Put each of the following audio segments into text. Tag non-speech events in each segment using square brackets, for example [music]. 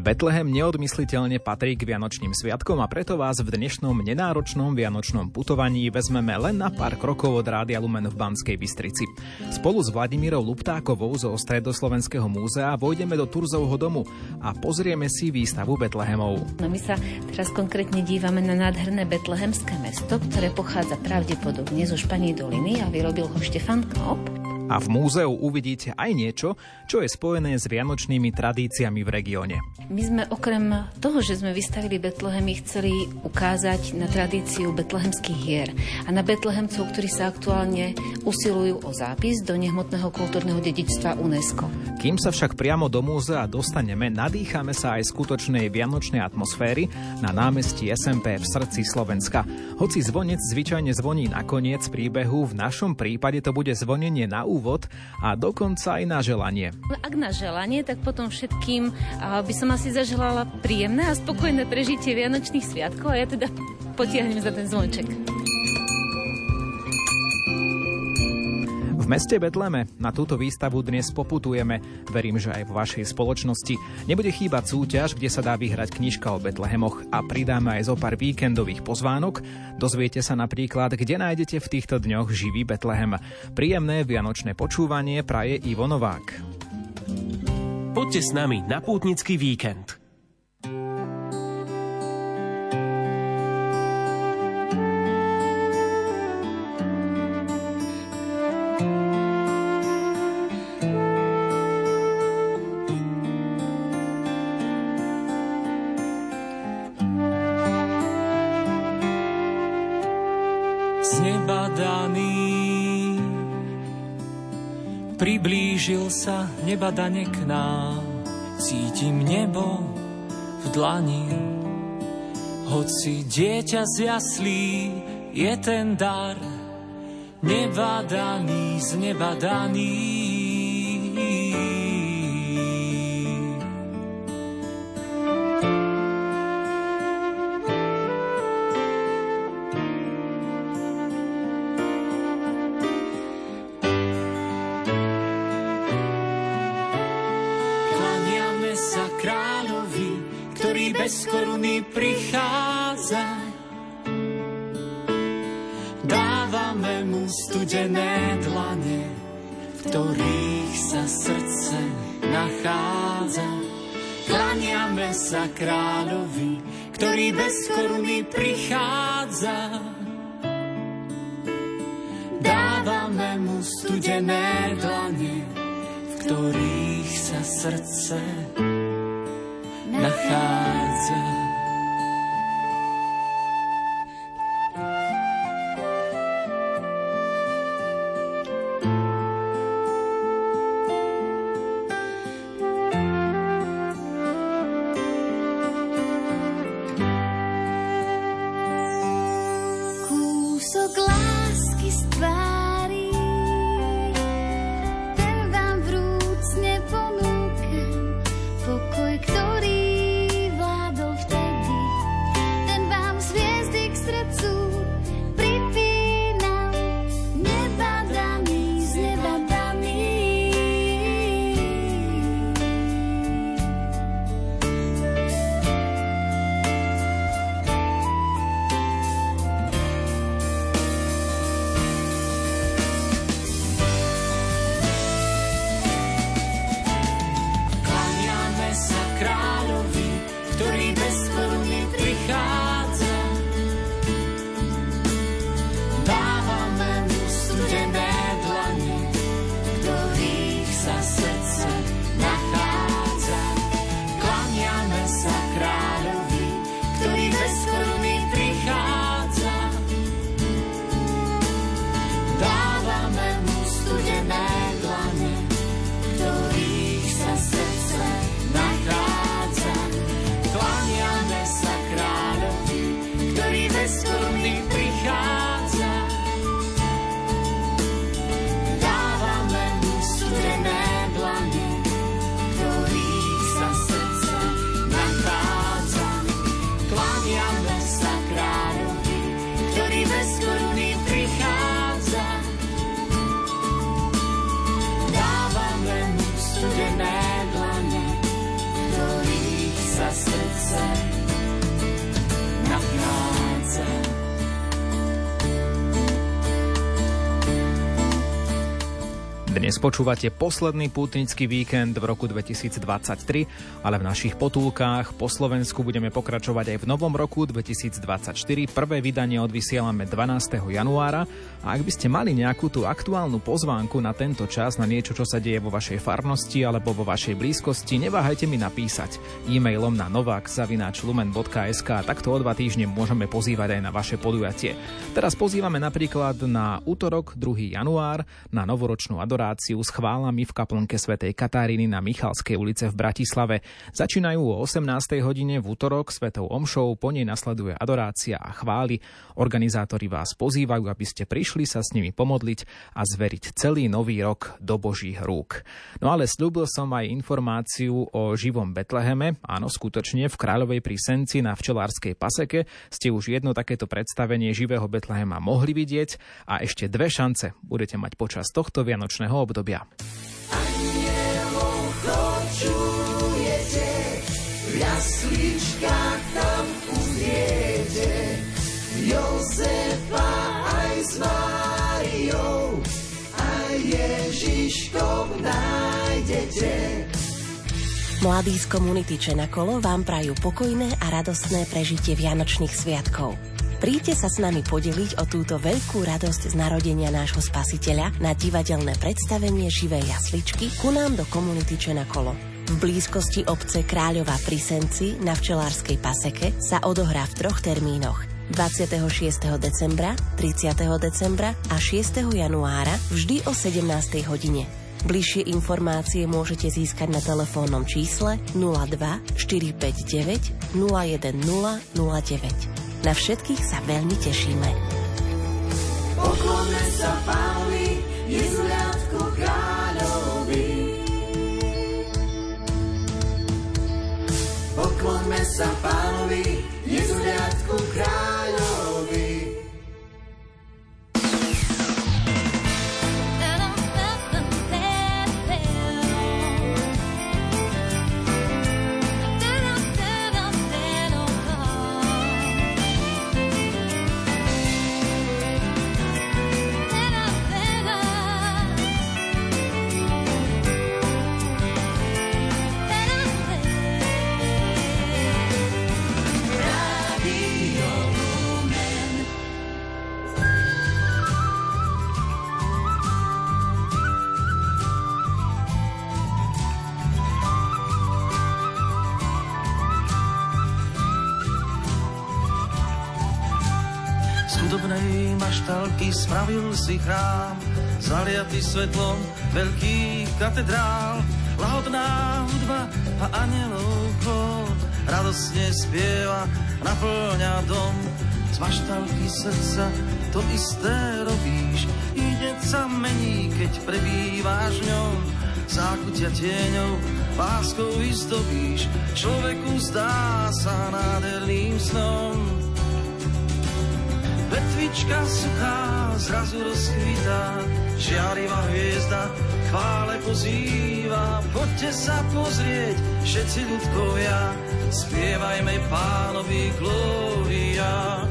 Betlehem neodmysliteľne patrí k Vianočným sviatkom a preto vás v dnešnom nenáročnom Vianočnom putovaní vezmeme len na pár krokov od Rádia Lumen v Banskej Bystrici. Spolu s Vladimírou Luptákovou zo Stredoslovenského múzea vojdeme do Turzovho domu a pozrieme si výstavu Betlehemov. No my sa teraz konkrétne dívame na nádherné betlehemské mesto, ktoré pochádza pravdepodobne zo Španí doliny a vyrobil ho Štefan Knop. A v múzeu uvidíte aj niečo, čo je spojené s vianočnými tradíciami v regióne. My sme okrem toho, že sme vystavili Betlehemy, chceli ukázať na tradíciu betlehemských hier a na betlehemcov, ktorí sa aktuálne usilujú o zápis do nehmotného kultúrneho dedičstva UNESCO. Kým sa však priamo do múzea dostaneme, nadýchame sa aj skutočnej vianočnej atmosféry na námestí SMP v srdci Slovenska. Hoci zvonec zvyčajne zvoní na koniec príbehu, v našom prípade to bude zvonenie na úvod úvod a dokonca aj na želanie. Ak na želanie, tak potom všetkým by som asi zaželala príjemné a spokojné prežitie Vianočných sviatkov a ja teda potiahnem za ten zvonček. Meste Betleme na túto výstavu dnes poputujeme. Verím, že aj vo vašej spoločnosti nebude chýbať súťaž, kde sa dá vyhrať knižka o Betlehemoch a pridáme aj zo pár víkendových pozvánok. Dozviete sa napríklad, kde nájdete v týchto dňoch živý Betlehem. Príjemné vianočné počúvanie praje Ivo Novák. Poďte s nami na pútnický víkend. Priblížil sa nebadane k nám, cítim nebo v dlani. Hoci dieťa z jaslí je ten dar, nebadaný, znebadaný. Sa kráľovi, ktorý bez koruny prichádza. Dávame mu studené dlane, v ktorých sa srdce night. Dnes počúvate posledný pútnický víkend v roku 2023, ale v našich potulkách po Slovensku budeme pokračovať aj v novom roku 2024. Prvé vydanie odvysielame 12. januára a ak by ste mali nejakú tú aktuálnu pozvánku na tento čas, na niečo, čo sa deje vo vašej farnosti alebo vo vašej blízkosti, neváhajte mi napísať e-mailom na novak.lumen.sk a takto o dva týždne môžeme pozývať aj na vaše podujatie. Teraz pozývame napríklad na útorok 2. január na novoročnú adoráciu adoráciu s chválami v kaplnke svätej Kataríny na Michalskej ulice v Bratislave. Začínajú o 18. hodine v útorok svetou omšou, po nej nasleduje adorácia a chvály. Organizátori vás pozývajú, aby ste prišli sa s nimi pomodliť a zveriť celý nový rok do Božích rúk. No ale slúbil som aj informáciu o živom Betleheme. Áno, skutočne v Kráľovej pri Senci na včelárskej paseke ste už jedno takéto predstavenie živého Betlehema mohli vidieť a ešte dve šance budete mať počas tohto vianočného letného obdobia. tam Jozefa aj s Mladí z komunity Čenakolo vám prajú pokojné a radostné prežitie Vianočných sviatkov. Príďte sa s nami podeliť o túto veľkú radosť z narodenia nášho spasiteľa na divadelné predstavenie živej jasličky ku nám do komunity Čenakolo. V blízkosti obce Kráľova pri Senci na včelárskej paseke sa odohrá v troch termínoch 26. decembra, 30. decembra a 6. januára vždy o 17. hodine. Bližšie informácie môžete získať na telefónnom čísle 02 459 01009. Na všetkých sa veľmi tešíme. Poklonme sa Pánovi, Jezuliatku kráľovi. Poklonme sa Pánovi, si chrám, zaliatý svetlom veľký katedrál, lahodná hudba a anielov chor, radosne spieva, naplňa dom, z maštalky srdca to isté robíš, ide sa mení, keď prebýváš ňom, zákutia tieňou, láskou vyzdobíš, človeku zdá sa nádherným snom. Vetvička suchá zrazu rozkvitá, žiarivá hviezda chvále pozýva. Poďte sa pozrieť, všetci ľudkovia, spievajme pánovi glória.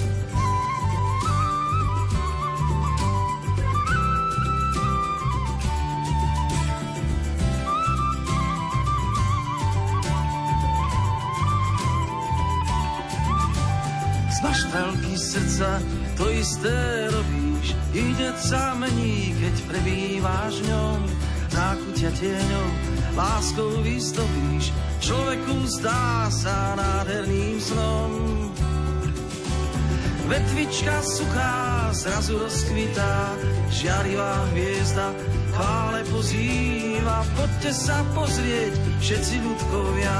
Z maštalky srdca to isté robíš, ide sa mení, keď prebýváš ňom, zákutia tieňou, láskou vyzdobíš, človeku zdá sa nádherným snom. Vetvička suchá zrazu rozkvitá, žiarivá hviezda chvále pozýva. Poďte sa pozrieť, všetci ľudkovia,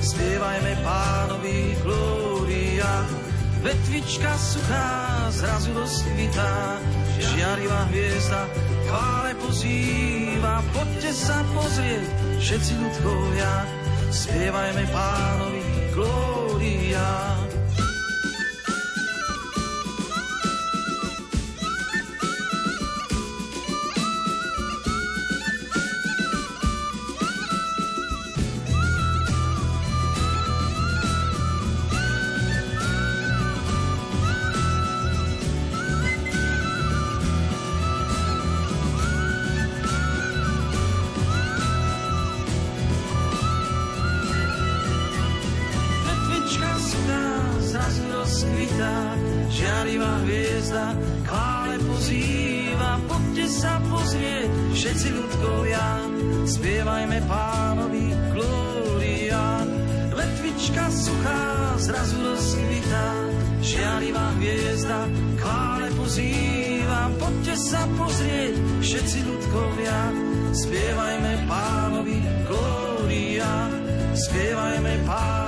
spievajme pánovi glória. Vetvička suchá zrazu rozkvitá, žiarivá hviezda chvále pozýva. Poďte sa pozrieť, všetci ľudkovia, spievajme pánovi glória. Žiarivá hviezda chvále pozýva, poďte sa pozrieť, všetci ľudkovia, spievajme pánovi glória. Vetvička suchá zrazu rozkvitá, žiarivá hviezda chvále pozýva, poďte sa pozrieť, všetci ľudkovia, spievajme pánovi glória. Spievajme pánovi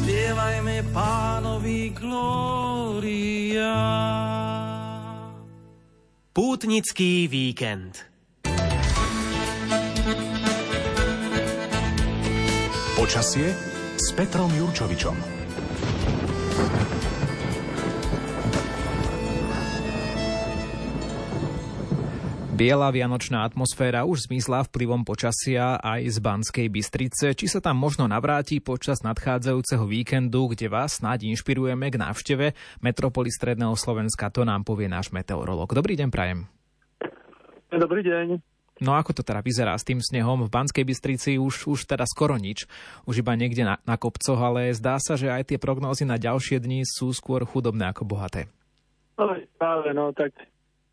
spievajme pánovi glória. Pútnický víkend Počasie s Petrom Jurčovičom. Biela vianočná atmosféra už zmizla vplyvom počasia aj z Banskej Bystrice. Či sa tam možno navráti počas nadchádzajúceho víkendu, kde vás snáď inšpirujeme k návšteve metropoly Stredného Slovenska, to nám povie náš meteorolog. Dobrý deň, Prajem. Dobrý deň. No ako to teda vyzerá s tým snehom? V Banskej Bystrici už, už teda skoro nič, už iba niekde na, na kopcoch, ale zdá sa, že aj tie prognózy na ďalšie dni sú skôr chudobné ako bohaté. No, práve, no tak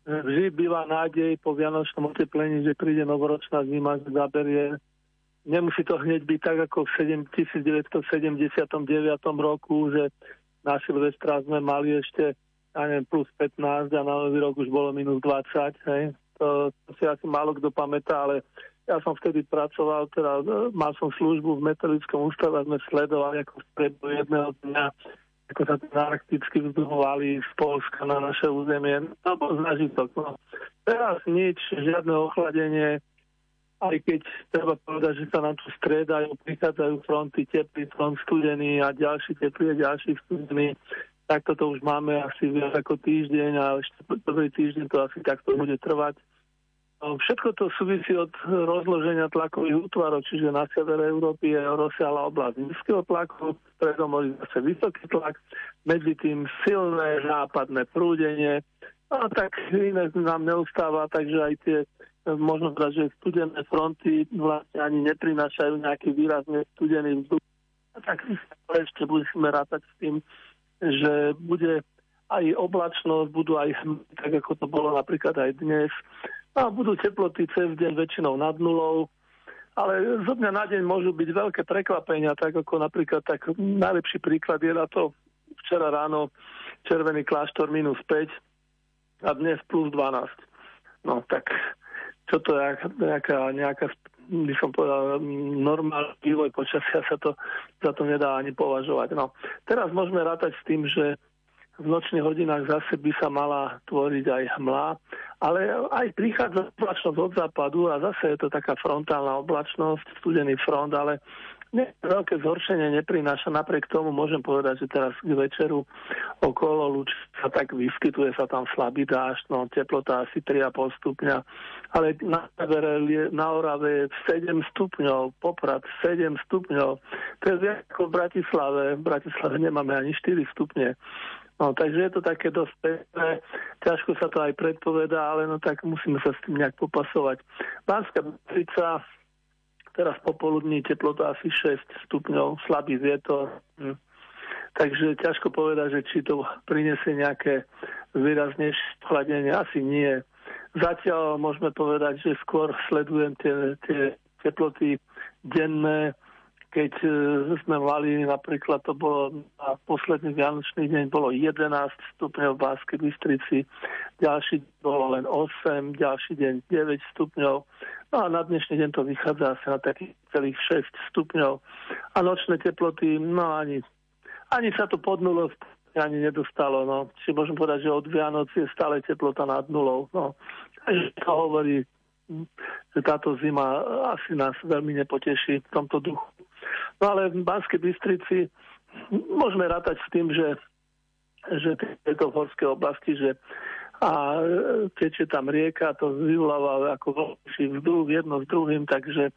vždy býva nádej po vianočnom oteplení, že príde novoročná zima, že zaberie. Nemusí to hneď byť tak, ako v 1979 roku, že na Silvestra sme mali ešte ja neviem, plus 15 a na nový rok už bolo minus 20. Hej. To, to si asi málo kto pamätá, ale ja som vtedy pracoval, teda mal som službu v metallickom ústave a sme sledovali ako v jedného dňa ako sa ten arktický vzduch z Polska na naše územie. To bol zážitok. No. Teraz nič, žiadne ochladenie, aj keď treba povedať, že sa nám tu striedajú, prichádzajú fronty, teplý front, studený a ďalší teplý a ďalší studený. Takto to už máme asi viac ako týždeň a ešte prvý týždeň to asi takto bude trvať. No, všetko to súvisí od rozloženia tlakových útvarov, čiže na severe Európy je rozsiahla oblasť nízkeho tlaku, predomorí zase vysoký tlak, medzi tým silné západné prúdenie, a tak iné nám neustáva, takže aj tie možno povedať, že studené fronty vlastne ani neprinášajú nejaký výrazne studený vzduch. A tak ešte budeme rátať s tým, že bude aj oblačnosť, budú aj tak ako to bolo napríklad aj dnes, a budú teploty cez deň väčšinou nad nulou, ale zo dňa na deň môžu byť veľké prekvapenia, tak ako napríklad tak najlepší príklad je na to včera ráno červený kláštor minus 5 a dnes plus 12. No tak čo to je nejaká, nejaká by som povedal, normálny vývoj počasia sa to, za to nedá ani považovať. No, teraz môžeme rátať s tým, že v nočných hodinách zase by sa mala tvoriť aj hmla, ale aj prichádza oblačnosť od západu a zase je to taká frontálna oblačnosť, studený front, ale ne, veľké zhoršenie neprináša. Napriek tomu môžem povedať, že teraz k večeru okolo Luč sa tak vyskytuje sa tam slabý dážď, no teplota asi 3,5 stupňa, ale na severe, na Orave je 7 stupňov, Poprad 7 stupňov. To je viac ako v Bratislave. V Bratislave nemáme ani 4 stupne. No, takže je to také dosť pekné, ťažko sa to aj predpovedá, ale no tak musíme sa s tým nejak popasovať. Pánska Bystrica, teraz popoludní teplota asi 6 stupňov, slabý vietor, hm. takže ťažko povedať, že či to prinesie nejaké výraznejšie chladenie, asi nie. Zatiaľ môžeme povedať, že skôr sledujem tie, tie teploty denné, keď e, sme mali, napríklad to bolo na posledný vianočný deň bolo 11 stupňov v Báskej Bystrici, ďalší bolo len 8, ďalší deň 9 stupňov, no a na dnešný deň to vychádza asi na takých celých 6 stupňov. A nočné teploty, no ani, ani sa to pod nulou ani nedostalo. No. Čiže môžem povedať, že od Vianoc je stále teplota nad nulou. No. Takže to hovorí, že táto zima asi nás veľmi nepoteší v tomto duchu. No ale v Banskej Bystrici môžeme rátať s tým, že, že tieto horské oblasti, že a tečie tam rieka, to vyvoláva ako veľký vzduch jedno s druhým, takže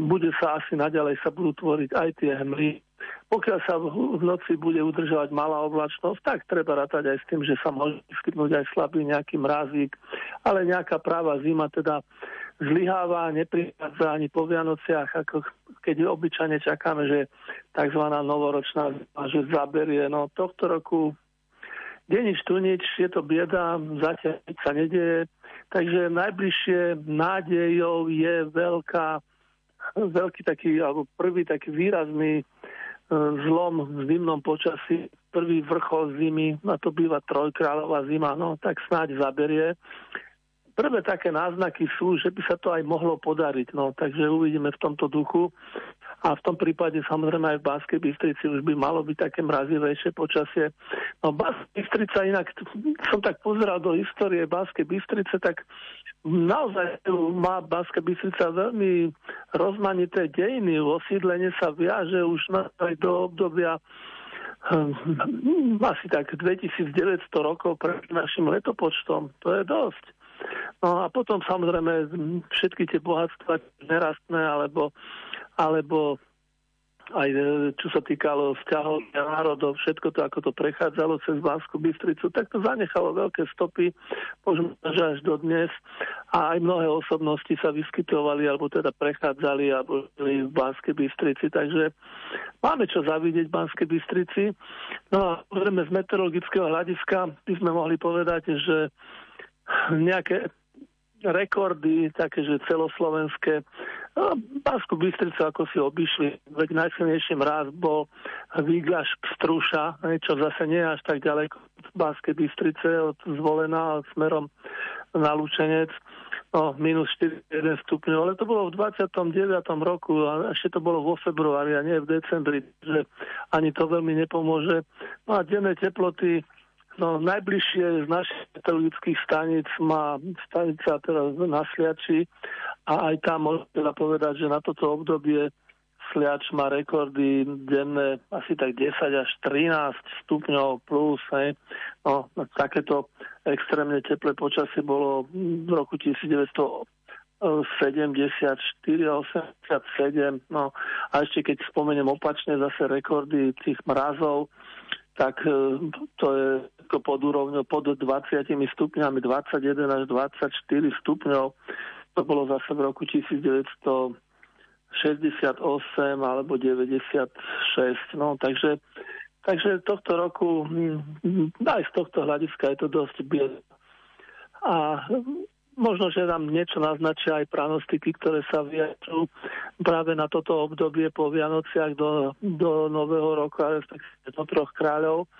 bude sa asi naďalej sa budú tvoriť aj tie hmly. Pokiaľ sa v noci bude udržovať malá oblačnosť, tak treba rátať aj s tým, že sa môže vyskytnúť aj slabý nejaký mrazík, ale nejaká práva zima teda zlyháva, neprichádza ani po Vianociach, ako keď obyčajne čakáme, že tzv. novoročná že zaberie. No tohto roku deň tu nič, je to bieda, zatiaľ nič sa nedieje. Takže najbližšie nádejou je veľká, [laughs] veľký taký, alebo prvý taký výrazný e, zlom v zimnom počasí, prvý vrchol zimy, a to býva trojkráľová zima, no tak snáď zaberie prvé také náznaky sú, že by sa to aj mohlo podariť. No, takže uvidíme v tomto duchu. A v tom prípade samozrejme aj v Banskej Bystrici už by malo byť také mrazivejšie počasie. No Banskej Bystrica inak, som tak pozeral do histórie Banskej Bystrice, tak naozaj má Banská Bystrica veľmi rozmanité dejiny. Osídlenie sa viaže už aj do obdobia hm, asi tak 2900 rokov pred našim letopočtom. To je dosť. No a potom samozrejme všetky tie bohatstva nerastné alebo, alebo aj e, čo sa týkalo vzťahov národov, všetko to, ako to prechádzalo cez Banskú Bystricu, tak to zanechalo veľké stopy, možno že až do dnes. A aj mnohé osobnosti sa vyskytovali, alebo teda prechádzali, alebo v Banskej Bystrici. Takže máme čo zavidieť v Banskej Bystrici. No a z meteorologického hľadiska by sme mohli povedať, že nejaké rekordy, také, že celoslovenské. No, Bystricu ako si obišli, veď najsilnejší mraz bol Výgaš Pstruša, čo zase nie až tak ďaleko v Báskej Bystrice od zvolená smerom na Lučenec. No, minus 41 stupňov, ale to bolo v 29. roku a ešte to bolo vo februári a nie v decembri, že ani to veľmi nepomôže. No a denné teploty No, najbližšie z našich meteorologických staníc má stanica teraz na Sliači a aj tam môžem teda povedať, že na toto obdobie Sliač má rekordy denné asi tak 10 až 13 stupňov plus. Hej. No, takéto extrémne teplé počasie bolo v roku 1974 a 87. No, a ešte keď spomeniem opačne zase rekordy tých mrazov, tak e, to je pod úrovňou pod 20 stupňami, 21 až 24 stupňov. To bolo zase v roku 1968 alebo 96. No, takže, takže tohto roku hm, aj z tohto hľadiska je to dosť biedné. A Možno, že nám niečo naznačia aj pranostiky, ktoré sa vyjadrujú práve na toto obdobie po Vianociach do, do Nového roka, respektíve do troch kráľov.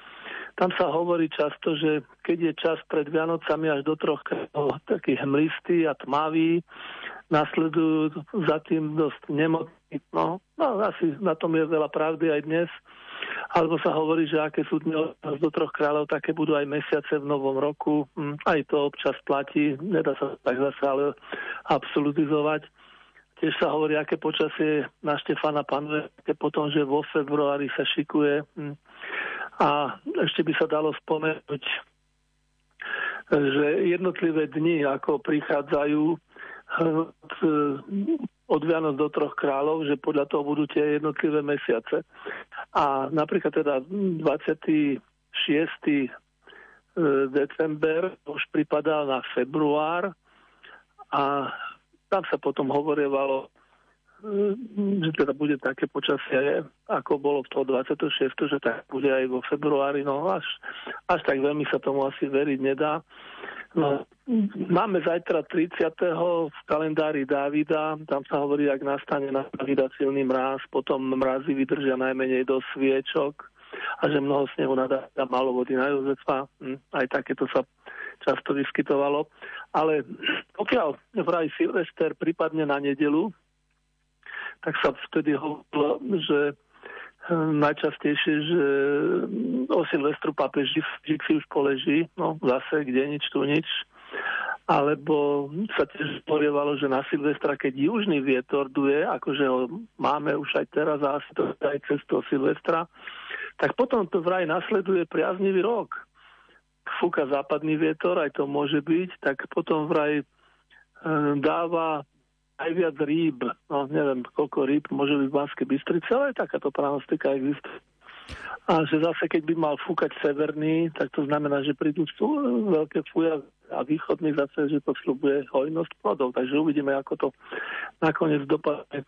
Tam sa hovorí často, že keď je čas pred Vianocami až do troch kráľov taký hmlistý a tmavý, nasledujú za tým dosť nemocní. No, no asi na tom je veľa pravdy aj dnes. Alebo sa hovorí, že aké sú dni do troch kráľov, také budú aj mesiace v novom roku. Hm, aj to občas platí, nedá sa tak zase ale absolutizovať. Tiež sa hovorí, aké počasie na Štefana panuje, potom, že vo februári sa šikuje. A ešte by sa dalo spomenúť, že jednotlivé dni, ako prichádzajú hm, od Vianoc do troch kráľov, že podľa toho budú tie jednotlivé mesiace. A napríklad teda 26. E, december už pripadal na február a tam sa potom hovorievalo, že teda bude také počasie, ako bolo v toho 26., že tak bude aj vo februári, no až, až tak veľmi sa tomu asi veriť nedá. No, máme zajtra 30. v kalendári Dávida, tam sa hovorí, ak nastane na Dávida silný mráz, potom mrazy vydržia najmenej do sviečok a že mnoho snehu na Dávida, malo vody na Jozefa. Hm, aj takéto sa často vyskytovalo. Ale pokiaľ vraj Silvester prípadne na nedelu, tak sa vtedy hovorilo, že najčastejšie, že o Silvestru pápež si už poleží, no zase kde nič, tu nič. Alebo sa tiež porievalo, že na Silvestra, keď južný vietor duje, akože ho máme už aj teraz a asi to aj cez toho Silvestra, tak potom to vraj nasleduje priaznivý rok. Fúka západný vietor, aj to môže byť, tak potom vraj e, dáva aj viac rýb. No neviem, koľko rýb môže byť v Banskej Bystrici, ale takáto pranostika existuje. A že zase, keď by mal fúkať severný, tak to znamená, že prídu veľké fúja a východný zase, že to slubuje hojnosť plodov. Takže uvidíme, ako to nakoniec dopadne e,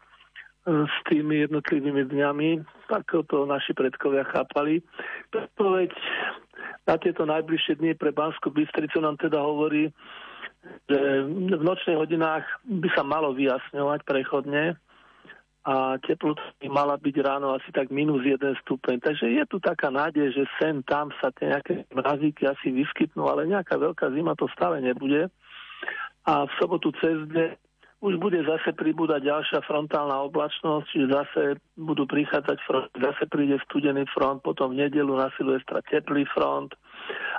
s tými jednotlivými dňami, ako to naši predkovia chápali. Predpoveď na tieto najbližšie dni pre Banskú Bystricu nám teda hovorí, v nočných hodinách by sa malo vyjasňovať prechodne, a teplota by mala byť ráno asi tak minus 1 stupeň. Takže je tu taká nádej, že sem tam sa tie nejaké mrazíky asi vyskytnú, ale nejaká veľká zima to stále nebude. A v sobotu cez deň už bude zase pribúdať ďalšia frontálna oblačnosť, čiže zase budú prichádzať front, zase príde studený front, potom v nedelu na Silvestra teplý front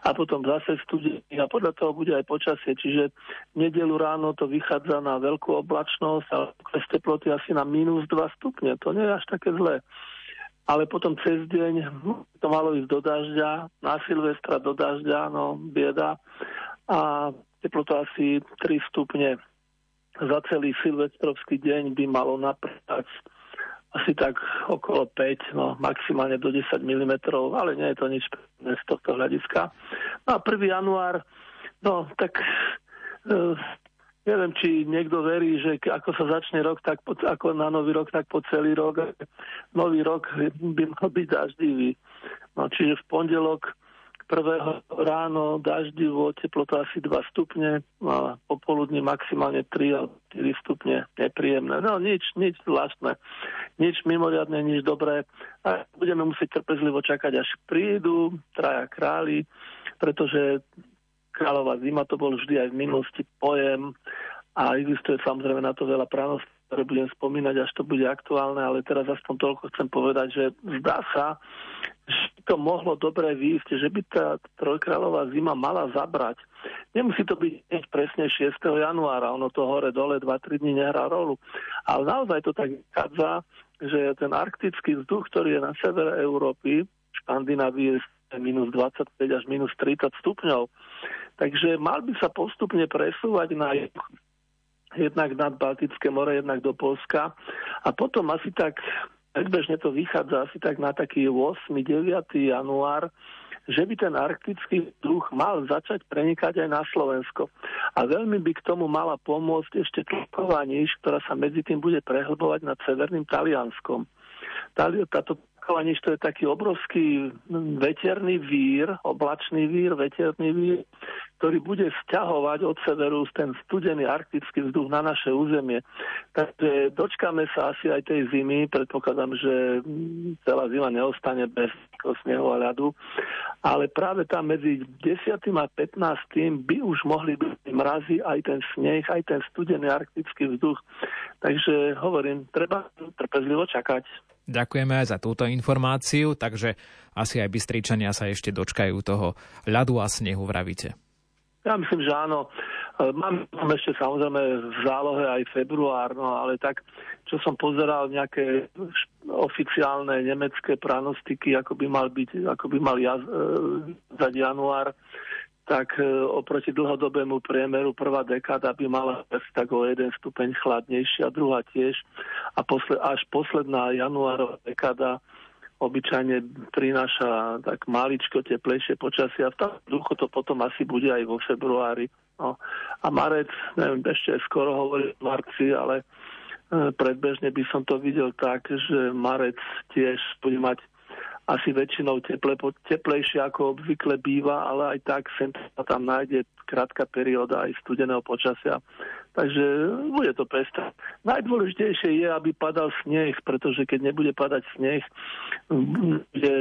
a potom zase studený a podľa toho bude aj počasie, čiže v nedelu ráno to vychádza na veľkú oblačnosť a z teploty asi na minus 2 stupne, to nie je až také zlé. Ale potom cez deň to malo ísť do dažďa, na Silvestra do dažďa, no bieda. A teplota asi 3 stupne. Za celý silvestrovský deň by malo naprať asi tak okolo 5, no maximálne do 10 mm, ale nie je to nič z tohto hľadiska. No a 1. január, no tak e, neviem, či niekto verí, že ako sa začne rok, tak po, ako na nový rok, tak po celý rok. Nový rok by mal byť daždivý. No, čiže v pondelok prvého ráno daždivo, teplota asi 2 stupne a popoludní maximálne 3 alebo 4 stupne nepríjemné. No nič, nič zvláštne, nič mimoriadne, nič dobré. A budeme musieť trpezlivo čakať, až prídu traja králi, pretože kráľová zima to bol vždy aj v minulosti pojem a existuje samozrejme na to veľa pránosti, ktoré budem spomínať, až to bude aktuálne, ale teraz aspoň toľko chcem povedať, že zdá sa, to mohlo dobre výjsť, že by tá trojkráľová zima mala zabrať. Nemusí to byť hneď presne 6. januára, ono to hore-dole 2-3 dní nehrá rolu. Ale naozaj to tak vychádza, že ten arktický vzduch, ktorý je na severe Európy, Škandinávie je minus 25 až minus 30 stupňov. Takže mal by sa postupne presúvať na jednak nad Baltické more, jednak do Polska. A potom asi tak predbežne to vychádza asi tak na taký 8. 9. január, že by ten arktický vzduch mal začať prenikať aj na Slovensko. A veľmi by k tomu mala pomôcť ešte tlaková níž, ktorá sa medzi tým bude prehlbovať nad severným Talianskom. Táto níž to je taký obrovský veterný vír, oblačný vír, veterný vír, ktorý bude stiahovať od severu ten studený arktický vzduch na naše územie. Takže dočkáme sa asi aj tej zimy, predpokladám, že celá zima neostane bez snehu a ľadu, ale práve tam medzi 10. a 15. by už mohli byť mrazy, aj ten sneh, aj ten studený arktický vzduch. Takže hovorím, treba trpezlivo čakať. Ďakujeme aj za túto informáciu, takže asi aj Bystričania sa ešte dočkajú toho ľadu a snehu, vravíte. Ja myslím, že áno. E, mám ešte samozrejme v zálohe aj február, no ale tak, čo som pozeral nejaké oficiálne nemecké pranostiky, ako by mal byť, ako by mal jaz, za e, január, tak e, oproti dlhodobému priemeru prvá dekáda by mala byť tak o jeden stupeň chladnejšia, druhá tiež a posle, až posledná januárová dekáda obyčajne prináša tak maličko teplejšie počasie a v tom duchu to potom asi bude aj vo februári. No. A marec, neviem, ešte skoro hovorí v marci, ale e, predbežne by som to videl tak, že marec tiež bude mať asi väčšinou teple, teplejšie ako obvykle býva, ale aj tak sem sa tam nájde krátka perióda aj studeného počasia. Takže bude to pestré. Najdôležitejšie je, aby padal sneh, pretože keď nebude padať sneh, je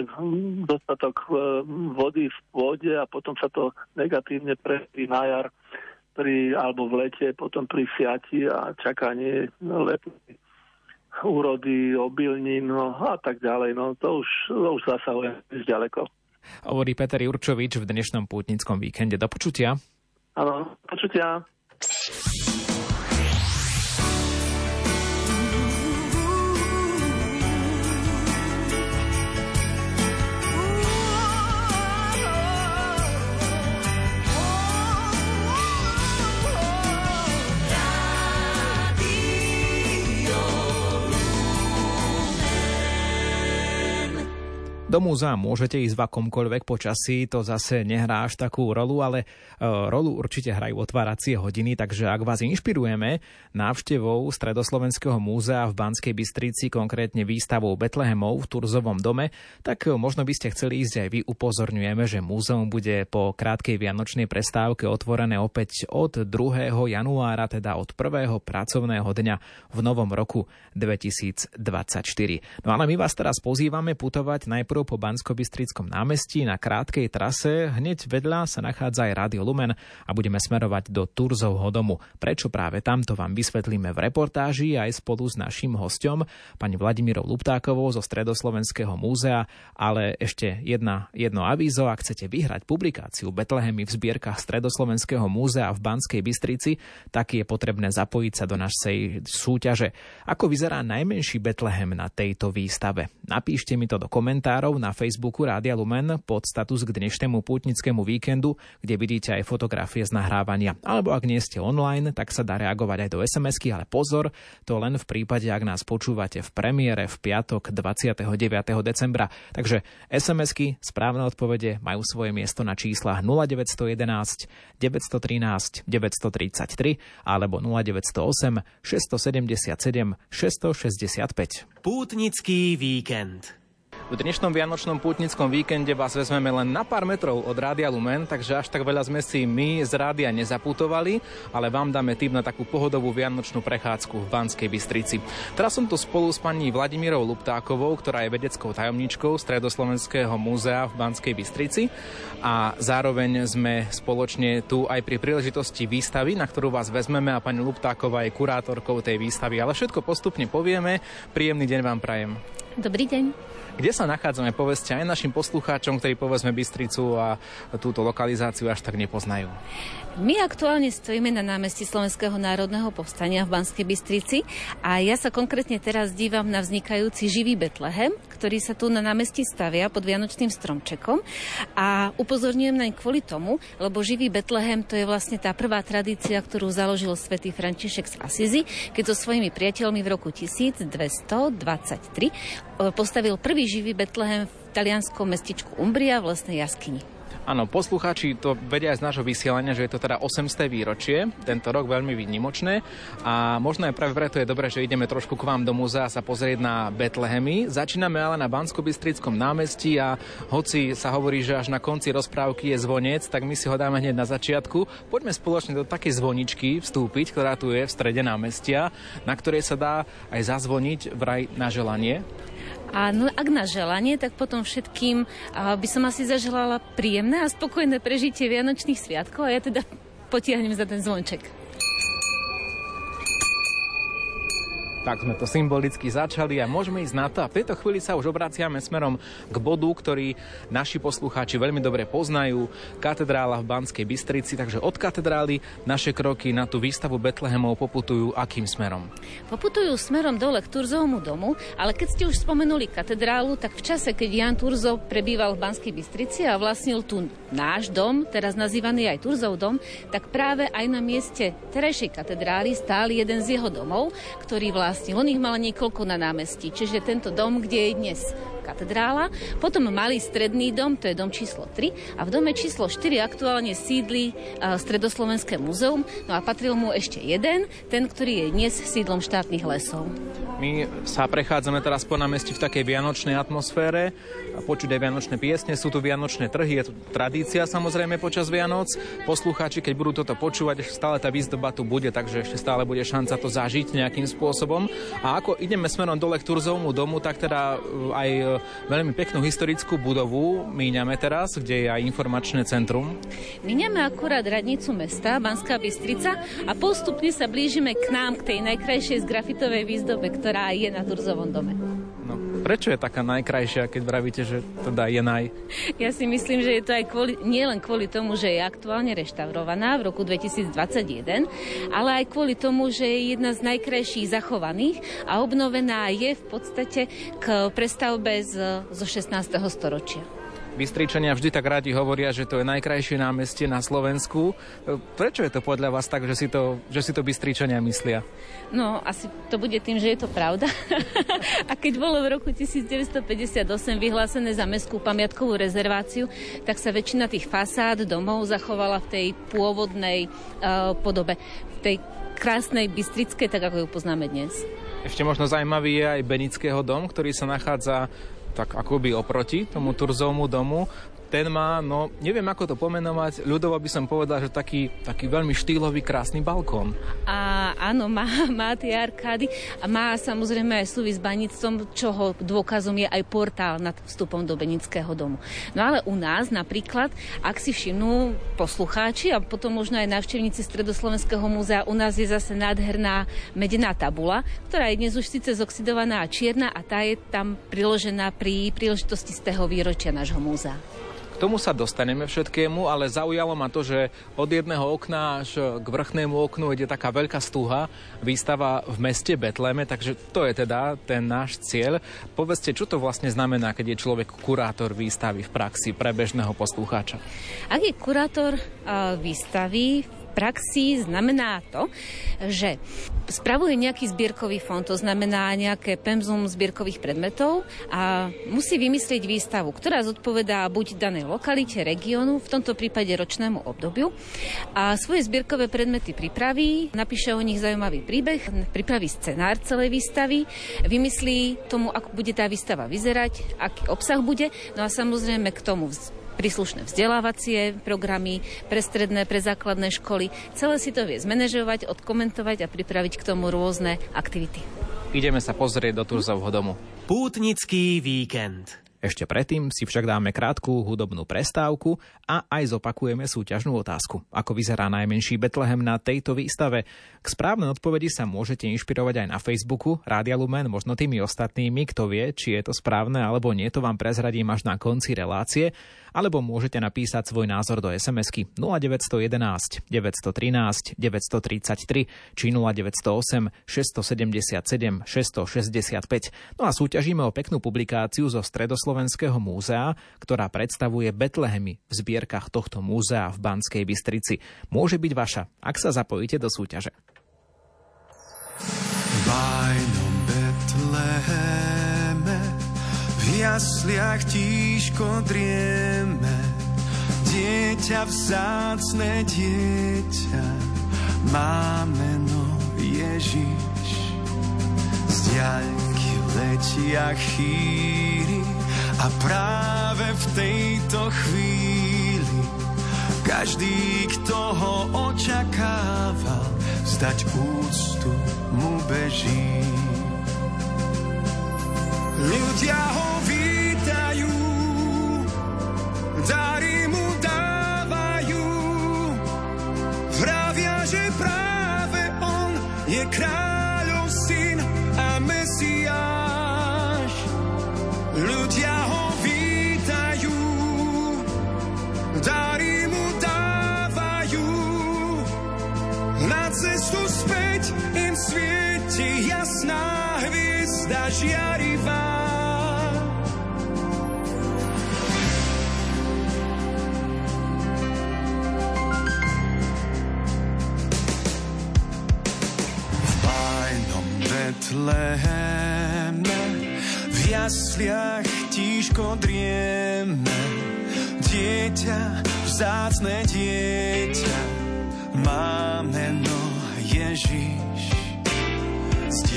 dostatok e, vody v pôde a potom sa to negatívne prejaví na jar pri, alebo v lete, potom pri siati a čakanie letných úrody, obilnín no, a tak ďalej. No, to už, to už zasahuje ďaleko. Hovorí Peter Jurčovič v dnešnom pútnickom víkende. Do počutia. Áno, počutia. Do múzea môžete ísť v akomkoľvek počasí, to zase nehrá až takú rolu, ale e, rolu určite hrajú otváracie hodiny, takže ak vás inšpirujeme návštevou Stredoslovenského múzea v Banskej Bystrici, konkrétne výstavou Betlehemov v Turzovom dome, tak možno by ste chceli ísť aj vy. Upozorňujeme, že múzeum bude po krátkej vianočnej prestávke otvorené opäť od 2. januára, teda od prvého pracovného dňa v novom roku 2024. No ale my vás teraz pozývame putovať najprv kilometrov po Banskobystrickom námestí na krátkej trase. Hneď vedľa sa nachádza aj Radio Lumen a budeme smerovať do Turzovho domu. Prečo práve tamto vám vysvetlíme v reportáži aj spolu s naším hostom, pani Vladimírou Luptákovou zo Stredoslovenského múzea, ale ešte jedna, jedno avízo, ak chcete vyhrať publikáciu Betlehemy v zbierkach Stredoslovenského múzea v Banskej Bystrici, tak je potrebné zapojiť sa do našej súťaže. Ako vyzerá najmenší Betlehem na tejto výstave? Napíšte mi to do komentárov komentárov na Facebooku Rádia Lumen pod status k dnešnému pútnickému víkendu, kde vidíte aj fotografie z nahrávania. Alebo ak nie ste online, tak sa dá reagovať aj do SMS-ky, ale pozor, to len v prípade, ak nás počúvate v premiére v piatok 29. decembra. Takže SMS-ky, správne odpovede majú svoje miesto na číslach 0911 913 933 alebo 0908 677 665. Pútnický víkend. V dnešnom vianočnom pútnickom víkende vás vezmeme len na pár metrov od Rádia Lumen, takže až tak veľa sme si my z rádia nezaputovali, ale vám dáme tip na takú pohodovú vianočnú prechádzku v Banskej Bystrici. Teraz som tu spolu s pani Vladimírou Luptákovou, ktorá je vedeckou tajomničkou Stredoslovenského múzea v Banskej Bystrici a zároveň sme spoločne tu aj pri príležitosti výstavy, na ktorú vás vezmeme a pani Luptáková je kurátorkou tej výstavy, ale všetko postupne povieme. Príjemný deň vám prajem. Dobrý deň. Kde sa nachádzame, povedzte aj našim poslucháčom, ktorí povedzme Bystricu a túto lokalizáciu až tak nepoznajú. My aktuálne stojíme na námestí Slovenského národného povstania v Banskej Bystrici a ja sa konkrétne teraz dívam na vznikajúci živý Betlehem, ktorý sa tu na námestí stavia pod Vianočným stromčekom a upozorňujem naň kvôli tomu, lebo živý Betlehem to je vlastne tá prvá tradícia, ktorú založil svätý František z Asizi, keď so svojimi priateľmi v roku 1223 e, postavil prvý živý Betlehem v talianskom mestičku Umbria v lesnej jaskyni. Áno, poslucháči to vedia aj z nášho vysielania, že je to teda 800. výročie, tento rok veľmi výnimočné a možno aj práve preto je dobré, že ideme trošku k vám do múzea sa pozrieť na Betlehemy. Začíname ale na Bansko-Bystrickom námestí a hoci sa hovorí, že až na konci rozprávky je zvonec, tak my si ho dáme hneď na začiatku. Poďme spoločne do takej zvoničky vstúpiť, ktorá tu je v strede námestia, na ktorej sa dá aj zazvoniť vraj na želanie. A no, ak na želanie, tak potom všetkým by som asi zaželala príjemné a spokojné prežitie Vianočných sviatkov a ja teda potiahnem za ten zvonček. Tak sme to symbolicky začali a môžeme ísť na to. A v tejto chvíli sa už obraciame smerom k bodu, ktorý naši poslucháči veľmi dobre poznajú. Katedrála v Banskej Bystrici. Takže od katedrály naše kroky na tú výstavu Betlehemov poputujú akým smerom? Poputujú smerom dole k Turzovmu domu, ale keď ste už spomenuli katedrálu, tak v čase, keď Jan Turzov prebýval v Banskej Bystrici a vlastnil tu náš dom, teraz nazývaný aj Turzov dom, tak práve aj na mieste terajšej katedrály stál jeden z jeho domov, ktorý vlastne vlastnil. On ich mal niekoľko na námestí. Čiže tento dom, kde je dnes katedrála. Potom malý stredný dom, to je dom číslo 3 a v dome číslo 4 aktuálne sídli Stredoslovenské múzeum. No a patril mu ešte jeden, ten, ktorý je dnes sídlom štátnych lesov. My sa prechádzame teraz po námestí v takej vianočnej atmosfére. Počuť aj vianočné piesne, sú tu vianočné trhy, je tu tradícia samozrejme počas Vianoc. Poslucháči, keď budú toto počúvať, stále tá výzdoba tu bude, takže ešte stále bude šanca to zažiť nejakým spôsobom. A ako ideme smerom dole k Turzovmu domu, tak teda aj veľmi peknú historickú budovu míňame teraz, kde je aj informačné centrum. Míňame akurát radnicu mesta, Banská Bystrica a postupne sa blížime k nám, k tej najkrajšej z grafitovej výzdobe, ktorá je na Turzovom dome. No, prečo je taká najkrajšia, keď vravíte, že teda je naj? Ja si myslím, že je to aj kvôli, nie len kvôli tomu, že je aktuálne reštaurovaná v roku 2021, ale aj kvôli tomu, že je jedna z najkrajších zachovaných a obnovená je v podstate k prestavbe z, zo 16. storočia. Bystričania vždy tak radi hovoria, že to je najkrajšie námestie na Slovensku. Prečo je to podľa vás tak, že si to, že si to Bystričania myslia? No, asi to bude tým, že je to pravda. [laughs] a keď bolo v roku 1958 vyhlásené za mestskú pamiatkovú rezerváciu, tak sa väčšina tých fasád domov zachovala v tej pôvodnej uh, podobe, v tej krásnej Bystrickej, tak ako ju poznáme dnes. Ešte možno zaujímavý je aj Benického dom, ktorý sa nachádza tak akoby oproti tomu Turzovmu domu ten má, no neviem ako to pomenovať, ľudovo by som povedal, že taký, taký veľmi štýlový, krásny balkón. A áno, má, [laughs] má tie arkády a má samozrejme aj súvis s banictvom, čoho dôkazom je aj portál nad vstupom do Benického domu. No ale u nás napríklad, ak si všimnú poslucháči a potom možno aj návštevníci Stredoslovenského múzea, u nás je zase nádherná medená tabula, ktorá je dnes už síce zoxidovaná a čierna a tá je tam priložená pri príležitosti z toho výročia nášho múzea tomu sa dostaneme všetkému, ale zaujalo ma to, že od jedného okna až k vrchnému oknu ide taká veľká stúha, výstava v meste Betleme, takže to je teda ten náš cieľ. Povedzte, čo to vlastne znamená, keď je človek kurátor výstavy v praxi pre bežného poslucháča? Ak je kurátor výstavy praxi znamená to, že spravuje nejaký zbierkový fond, to znamená nejaké pemzum zbierkových predmetov a musí vymyslieť výstavu, ktorá zodpovedá buď danej lokalite, regiónu, v tomto prípade ročnému obdobiu a svoje zbierkové predmety pripraví, napíše o nich zaujímavý príbeh, pripraví scenár celej výstavy, vymyslí tomu, ako bude tá výstava vyzerať, aký obsah bude, no a samozrejme k tomu príslušné vzdelávacie programy pre stredné, pre základné školy. Celé si to vie zmanéžovať, odkomentovať a pripraviť k tomu rôzne aktivity. Ideme sa pozrieť do Turzovho domu. Pútnický víkend. Ešte predtým si však dáme krátku hudobnú prestávku a aj zopakujeme súťažnú otázku. Ako vyzerá najmenší Betlehem na tejto výstave? K správnej odpovedi sa môžete inšpirovať aj na Facebooku Rádia Lumen, možno tými ostatnými, kto vie, či je to správne alebo nie, to vám prezradím až na konci relácie alebo môžete napísať svoj názor do SMS-ky 0911 913 933 či 0908 677 665. No a súťažíme o peknú publikáciu zo Stredoslovenského múzea, ktorá predstavuje Betlehemy v zbierkach tohto múzea v Banskej Bystrici. Môže byť vaša, ak sa zapojíte do súťaže. Bajnom Betlehem jasliach tížko drieme, dieťa vzácne dieťa, má meno Ježiš. Z diaľky letia chýry a práve v tejto chvíli každý, kto ho očakával, zdať úctu mu beží. Ľudia ho vítajú, dary mu dávajú. Vravia, že práve on je kráľov svieti jasná hviezda žiarivá. Betleheme, v jasliach tížko drieme. Dieťa, vzácne dieťa, má meno Ježiš.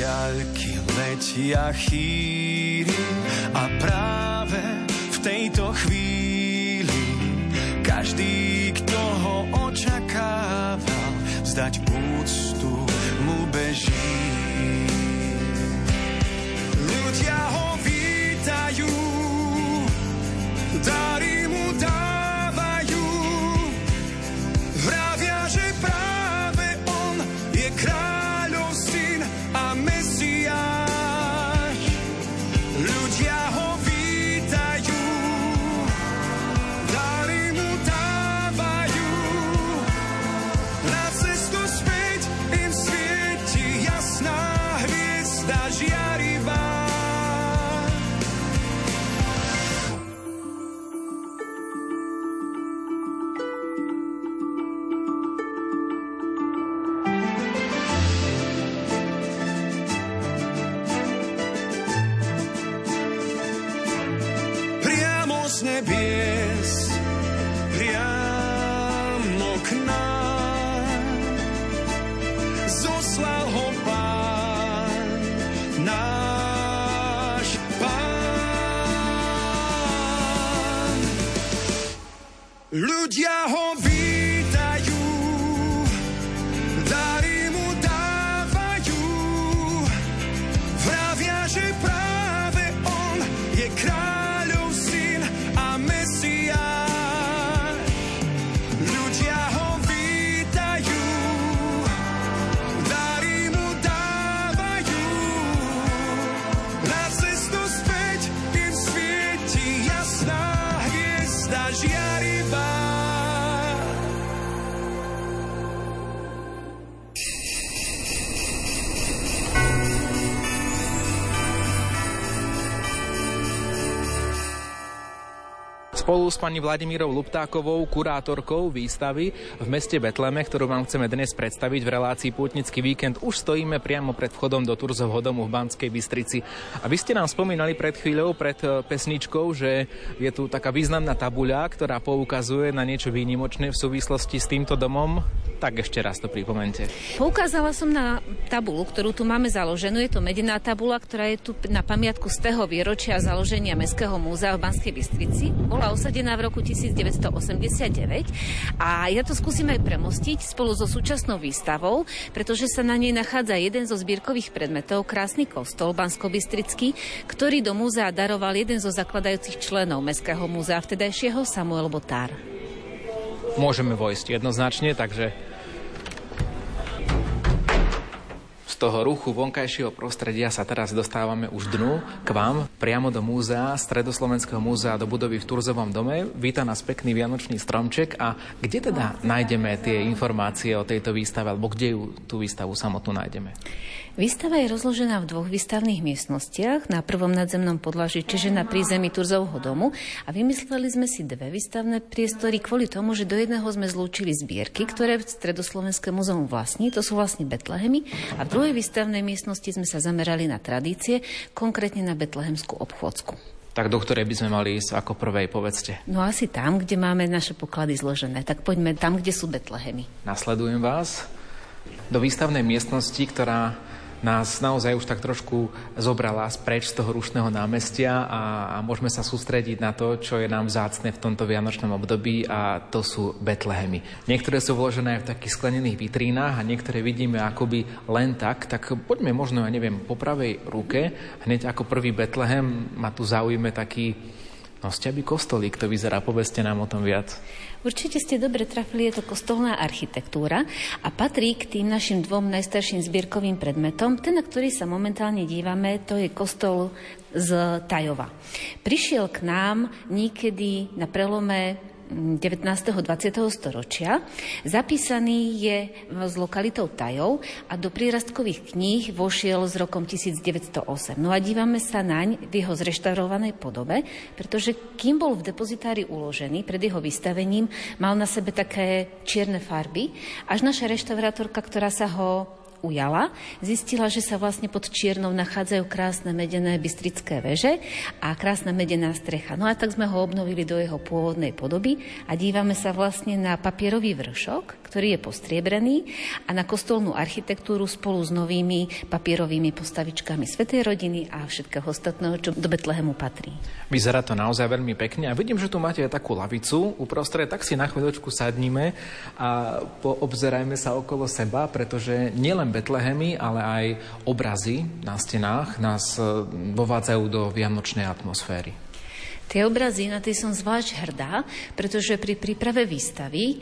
Diaľky letia chýry a práve v tejto chvíli každý, kto ho očakával, vzdať Spolu s pani Vladimírou Luptákovou, kurátorkou výstavy v meste Betleme, ktorú vám chceme dnes predstaviť v relácii Pútnický víkend, už stojíme priamo pred vchodom do Turzovho domu v Banskej Bystrici. A vy ste nám spomínali pred chvíľou, pred eh, pesničkou, že je tu taká významná tabuľa, ktorá poukazuje na niečo výnimočné v súvislosti s týmto domom. Tak ešte raz to pripomente. Poukázala som na tabulu, ktorú tu máme založenú. Je to medená tabula, ktorá je tu na pamiatku z toho výročia založenia Mestského múzea v Banskej Bystrici. Bola osadená v roku 1989 a ja to skúsim aj premostiť spolu so súčasnou výstavou, pretože sa na nej nachádza jeden zo zbierkových predmetov, krásny kostol Bansko-Bystrický, ktorý do múzea daroval jeden zo zakladajúcich členov Mestského múzea vtedajšieho Samuel Botár. Môžeme vojsť jednoznačne, takže toho ruchu vonkajšieho prostredia sa teraz dostávame už dnu k vám, priamo do múzea, Stredoslovenského múzea, do budovy v Turzovom dome. Víta nás pekný vianočný stromček. A kde teda nájdeme tie informácie o tejto výstave, alebo kde ju tú výstavu samotnú nájdeme? Výstava je rozložená v dvoch výstavných miestnostiach, na prvom nadzemnom podlaží, čiže na prízemí Turzovho domu. A vymysleli sme si dve výstavné priestory kvôli tomu, že do jedného sme zlúčili zbierky, ktoré Stredoslovenské múzeum vlastní, to sú vlastne Betlehemy. A v výstavnej miestnosti sme sa zamerali na tradície, konkrétne na betlehemskú obchôdzku. Tak do ktorej by sme mali ísť ako prvej, povedzte. No asi tam, kde máme naše poklady zložené. Tak poďme tam, kde sú Betlehemy. Nasledujem vás do výstavnej miestnosti, ktorá nás naozaj už tak trošku zobrala spreč z toho rušného námestia a, a môžeme sa sústrediť na to, čo je nám vzácne v tomto vianočnom období a to sú Betlehemy. Niektoré sú vložené v takých sklenených vitrínach a niektoré vidíme akoby len tak, tak poďme možno, ja neviem, po pravej ruke, hneď ako prvý Betlehem ma tu zaujíme taký No, kostolík, to vyzerá, povedzte nám o tom viac. Určite ste dobre trafili, je to kostolná architektúra a patrí k tým našim dvom najstarším zbierkovým predmetom. Ten, na ktorý sa momentálne dívame, to je kostol z Tajova. Prišiel k nám niekedy na prelome 19. 20. storočia. Zapísaný je s lokalitou Tajov a do prírastkových kníh vošiel s rokom 1908. No a dívame sa naň v jeho zreštaurovanej podobe, pretože kým bol v depozitári uložený pred jeho vystavením, mal na sebe také čierne farby, až naša reštaurátorka, ktorá sa ho ujala, zistila, že sa vlastne pod Čiernou nachádzajú krásne medené bystrické veže a krásna medená strecha. No a tak sme ho obnovili do jeho pôvodnej podoby a dívame sa vlastne na papierový vršok, ktorý je postriebrený a na kostolnú architektúru spolu s novými papierovými postavičkami Svetej rodiny a všetkého ostatného, čo do Betlehemu patrí. Vyzerá to naozaj veľmi pekne a vidím, že tu máte aj takú lavicu uprostred, tak si na chvíľočku sadníme a poobzerajme sa okolo seba, pretože nielen Betlehemy, ale aj obrazy na stenách nás e, vovádzajú do vianočnej atmosféry. Tie obrazy, na tie som zvlášť hrdá, pretože pri príprave výstavy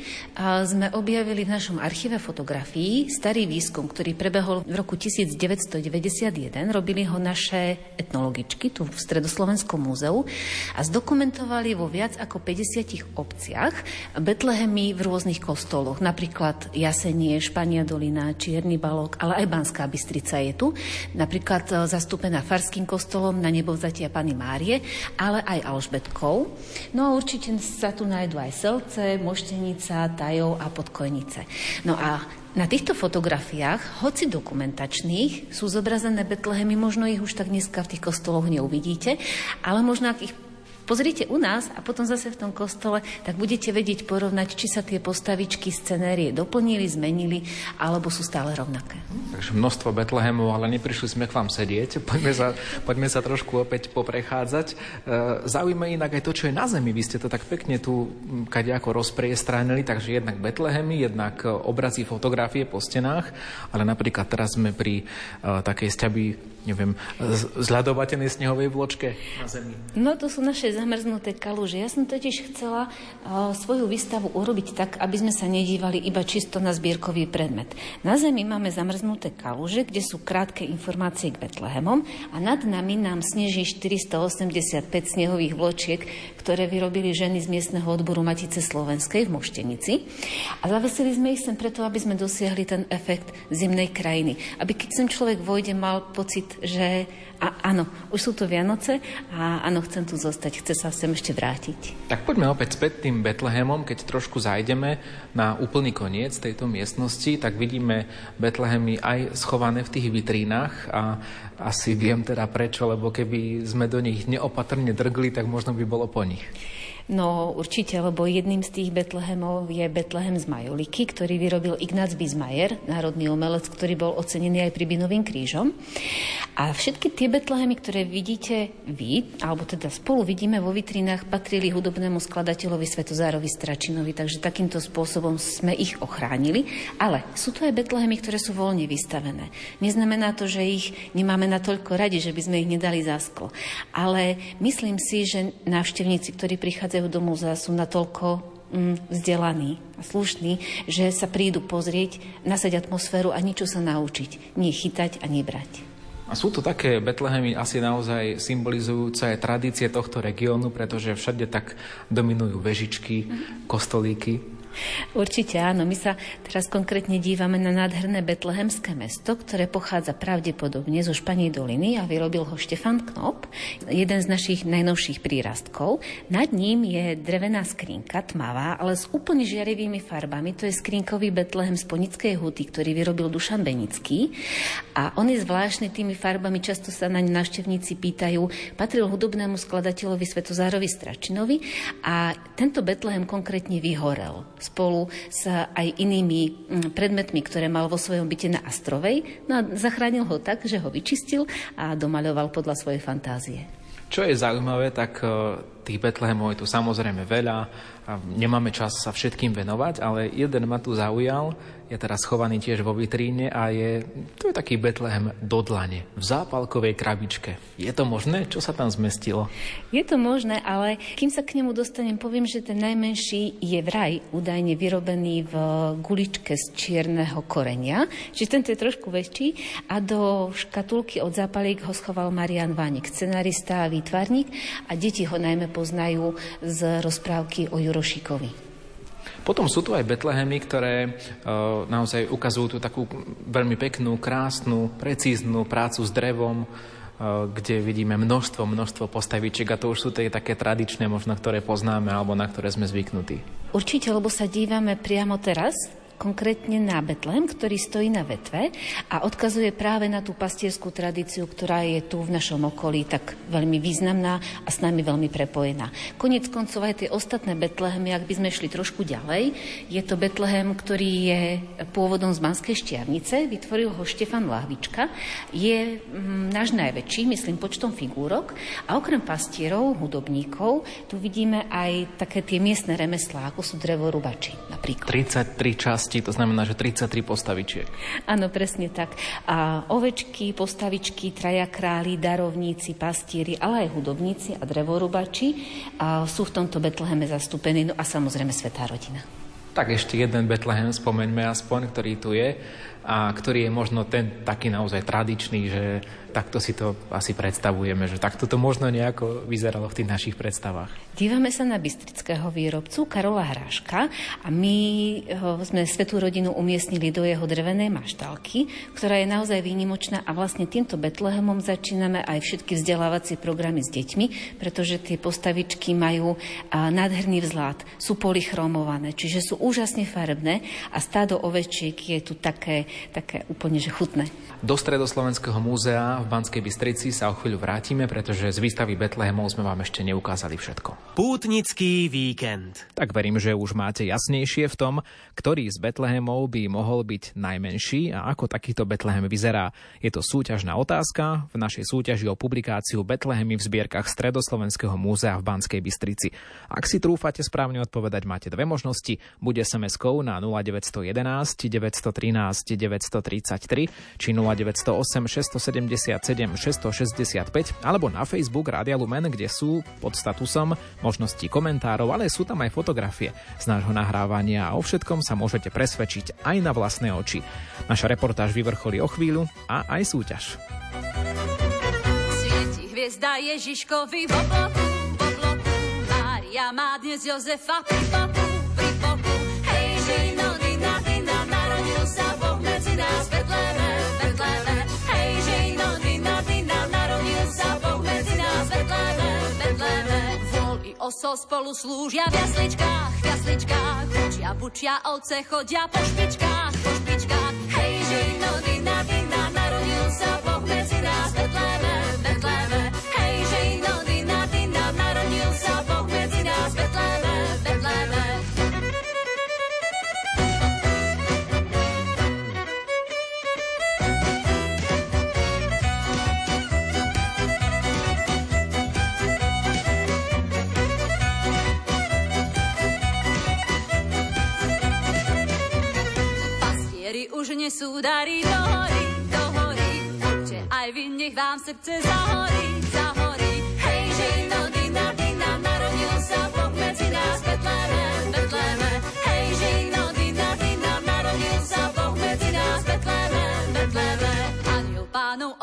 sme objavili v našom archíve fotografií starý výskum, ktorý prebehol v roku 1991. Robili ho naše etnologičky tu v Stredoslovenskom múzeu a zdokumentovali vo viac ako 50 obciach Betlehemy v rôznych kostoloch. Napríklad Jasenie, Špania Dolina, Čierny Balok, ale aj Banská Bystrica je tu. Napríklad e, zastúpená Farským kostolom na nebovzatia Pany Márie, ale aj Alžbetkou. No a určite sa tu nájdú aj Selce, Moštenica, Tajov a Podkojnice. No a na týchto fotografiách, hoci dokumentačných, sú zobrazené Betlehemy, možno ich už tak dneska v tých kostoloch neuvidíte, ale možno ak ich pozrite u nás a potom zase v tom kostole, tak budete vedieť porovnať, či sa tie postavičky scenérie doplnili, zmenili, alebo sú stále rovnaké. Takže množstvo Betlehemov, ale neprišli sme k vám sedieť. [laughs] Poďme sa, poďme sa trošku opäť poprechádzať. E, zaujíma inak aj to, čo je na zemi. Vy ste to tak pekne tu ako rozpriestranili, takže jednak Betlehemy, jednak e, obrazy, fotografie po stenách, ale napríklad teraz sme pri uh, takej sťaby neviem, zľadovateľnej snehovej vločke na zemi? No to sú naše zamrznuté kaluže. Ja som totiž chcela uh, svoju výstavu urobiť tak, aby sme sa nedívali iba čisto na zbierkový predmet. Na zemi máme zamrznuté kaluže, kde sú krátke informácie k Betlehemom a nad nami nám sneží 485 snehových vločiek, ktoré vyrobili ženy z miestneho odboru Matice Slovenskej v Moštenici. A zavesili sme ich sem preto, aby sme dosiahli ten efekt zimnej krajiny. Aby keď sem človek vojde, mal pocit že a, áno, už sú to Vianoce a áno, chcem tu zostať, chce sa sem ešte vrátiť. Tak poďme opäť späť tým Betlehemom, keď trošku zajdeme na úplný koniec tejto miestnosti, tak vidíme Betlehemy aj schované v tých vitrínach a asi viem teda prečo, lebo keby sme do nich neopatrne drgli, tak možno by bolo po nich. No určite, lebo jedným z tých Betlehemov je Betlehem z Majoliky, ktorý vyrobil Ignác Bismajer, národný umelec, ktorý bol ocenený aj Pribinovým krížom. A všetky tie Betlehemy, ktoré vidíte vy, alebo teda spolu vidíme vo vitrinách, patrili hudobnému skladateľovi Svetozárovi Stračinovi, takže takýmto spôsobom sme ich ochránili. Ale sú to aj Betlehemy, ktoré sú voľne vystavené. Neznamená to, že ich nemáme natoľko radi, že by sme ich nedali za sklo. Ale myslím si, že návštevníci, ktorí prichádzajú prichádzajú do múzea, sú natoľko mm, vzdelaní a slušní, že sa prídu pozrieť, nasať atmosféru a niečo sa naučiť. Nie chytať a nebrať. A sú to také Betlehemy asi naozaj symbolizujúce tradície tohto regiónu, pretože všade tak dominujú vežičky, kostolíky. Určite áno. My sa teraz konkrétne dívame na nádherné betlehemské mesto, ktoré pochádza pravdepodobne zo Španej doliny a vyrobil ho Štefan Knop, jeden z našich najnovších prírastkov. Nad ním je drevená skrinka, tmavá, ale s úplne žiarivými farbami. To je skrinkový betlehem z Ponickej huty, ktorý vyrobil Dušan Benický. A on je zvláštny tými farbami, často sa naň návštevníci pýtajú. Patril hudobnému skladateľovi Svetozárovi Stračinovi a tento betlehem konkrétne vyhorel spolu s aj inými mm, predmetmi, ktoré mal vo svojom byte na Astrovej. No a zachránil ho tak, že ho vyčistil a domaľoval podľa svojej fantázie. Čo je zaujímavé, tak e, tých Betlehemov je tu samozrejme veľa a nemáme čas sa všetkým venovať, ale jeden ma tu zaujal je teraz schovaný tiež vo vitríne a je, to je taký Betlehem do dlane, v zápalkovej krabičke. Je to možné? Čo sa tam zmestilo? Je to možné, ale kým sa k nemu dostanem, poviem, že ten najmenší je vraj údajne vyrobený v guličke z čierneho korenia, čiže tento je trošku väčší a do škatulky od zápaliek ho schoval Marian Vánik, scenarista a výtvarník a deti ho najmä poznajú z rozprávky o Jurošikovi. Potom sú tu aj Betlehemy, ktoré uh, naozaj ukazujú tú takú veľmi peknú, krásnu, precíznu prácu s drevom, uh, kde vidíme množstvo, množstvo postavičiek a to už sú tie také tradičné, možno ktoré poznáme alebo na ktoré sme zvyknutí. Určite, lebo sa dívame priamo teraz konkrétne na Betlehem, ktorý stojí na vetve a odkazuje práve na tú pastierskú tradíciu, ktorá je tu v našom okolí tak veľmi významná a s nami veľmi prepojená. Konec koncov aj tie ostatné Betlehemy, ak by sme šli trošku ďalej, je to Betlehem, ktorý je pôvodom z Banskej Štiavnice, vytvoril ho Štefan Lahvička, je mm, náš najväčší, myslím, počtom figúrok a okrem pastierov, hudobníkov, tu vidíme aj také tie miestne remeslá, ako sú drevorubači napríklad. 33 časť časti, to znamená, že 33 postavičiek. Áno, presne tak. A ovečky, postavičky, traja králi, darovníci, pastíri, ale aj hudobníci a drevorubači a sú v tomto Betleheme zastúpení, no a samozrejme Svetá rodina. Tak ešte jeden Betlehem spomeňme aspoň, ktorý tu je a ktorý je možno ten taký naozaj tradičný, že takto si to asi predstavujeme, že takto to možno nejako vyzeralo v tých našich predstavách. Dívame sa na bystrického výrobcu Karola Hráška a my ho, sme svetú rodinu umiestnili do jeho drevenej maštalky, ktorá je naozaj výnimočná a vlastne týmto Betlehemom začíname aj všetky vzdelávacie programy s deťmi, pretože tie postavičky majú nádherný vzhľad, sú polychromované, čiže sú úžasne farebné a stádo ovečiek je tu také také úplne že chutné. Do Stredoslovenského múzea v Banskej Bystrici sa o chvíľu vrátime, pretože z výstavy Betlehemov sme vám ešte neukázali všetko. Pútnický víkend. Tak verím, že už máte jasnejšie v tom, ktorý z Betlehemov by mohol byť najmenší a ako takýto Betlehem vyzerá. Je to súťažná otázka v našej súťaži o publikáciu Betlehemy v zbierkach Stredoslovenského múzea v Banskej Bystrici. Ak si trúfate správne odpovedať, máte dve možnosti. Bude SMS-kou na 0911 913 933 či 0908 677 665 alebo na Facebook Rádia Lumen, kde sú pod statusom možnosti komentárov, ale sú tam aj fotografie z nášho nahrávania a o všetkom sa môžete presvedčiť aj na vlastné oči. Naša reportáž vyvrcholí o chvíľu a aj súťaž. Svieti hviezda Ježiškovi v obloku, v obloku. Mária má dnes Jozefa pri boku. Oso spolu slúžia v jasličkách, v jasličkách. Bučia, bučia, ovce chodia po špičkách. Už nesú dary do hory, do hory. Poďte aj vy, nech vám srdce zahorí, zahorí. Hej, žino, dina, dina, narodil sa Boh medzi nás, Betleme, Betleme. Hej, žino, dina, dina, narodil sa Boh medzi nás, Betleme, Betleme.